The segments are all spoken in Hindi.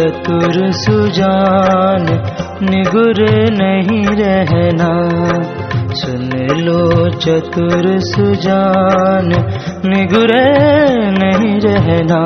चतुर सुजान निगुर नहीं रहना। सुन लो चतुर सुजान निगुर नहीं रहना।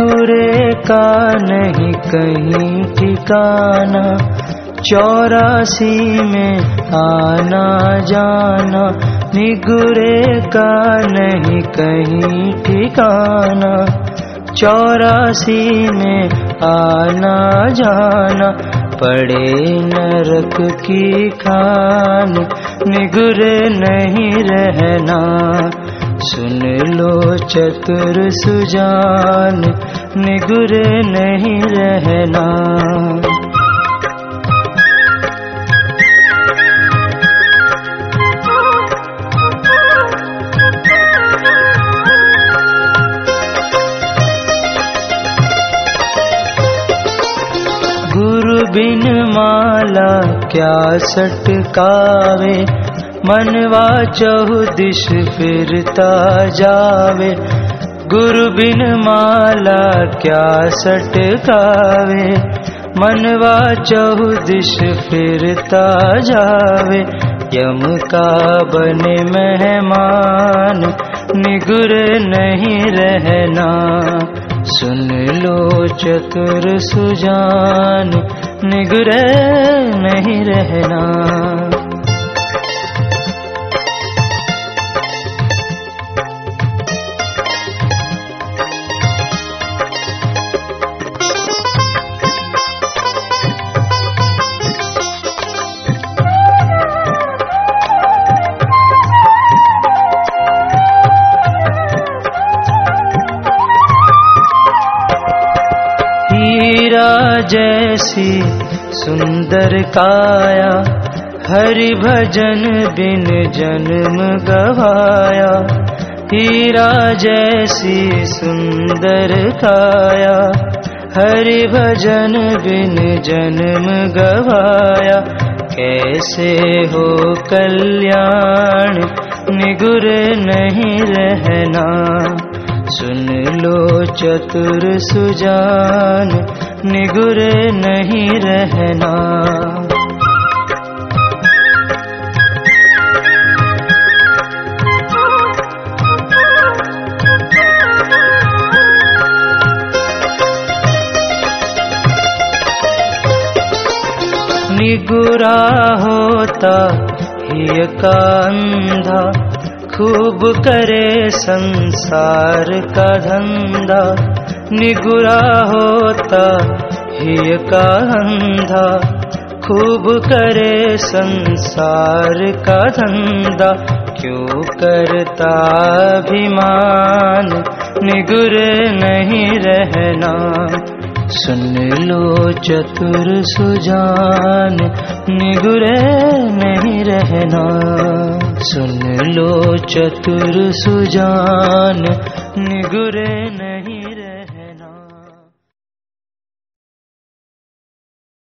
निगुरे का नहीं कहीं ठिकाना, चौरासी में आना जाना निगुरे का नहीं कहीं ठिकाना, चौरासी में आना जाना, पड़े नरक की खान निगुरे नहीं रहना। सुन लो चतुर सुजान निगुर नहीं रहना। गुरु बिन माला क्या सटकावे? मनवा चौदिश फिरता जावे। गुरु बिन माला क्या सटकावे। मनवा चौदिश फिरता जावे। यम का बने मेहमान निगुर नहीं रहना। सुन लो चतुर सुजान निगुर नहीं रहना जैसी सुंदर काया, हरि भजन बिन जन्म गवाया। हीरा जैसी सुंदर काया, हरि भजन बिन जन्म गवाया। कैसे हो कल्याण, निगुर नहीं रहना। सुन लो चतुर सुजान निगुर नहीं रहना। निगुरा होता ही का अंधा। खूब करे संसार का धंधा, निगुरा होता ही का अंधा खूब करे संसार का धंधा, क्यों करता अभिमान? निगुर नहीं रहना। सुन लो चतुर सुजान निगुरे नहीं रहना। सुन लो चतुर सुजान निगुरे नहीं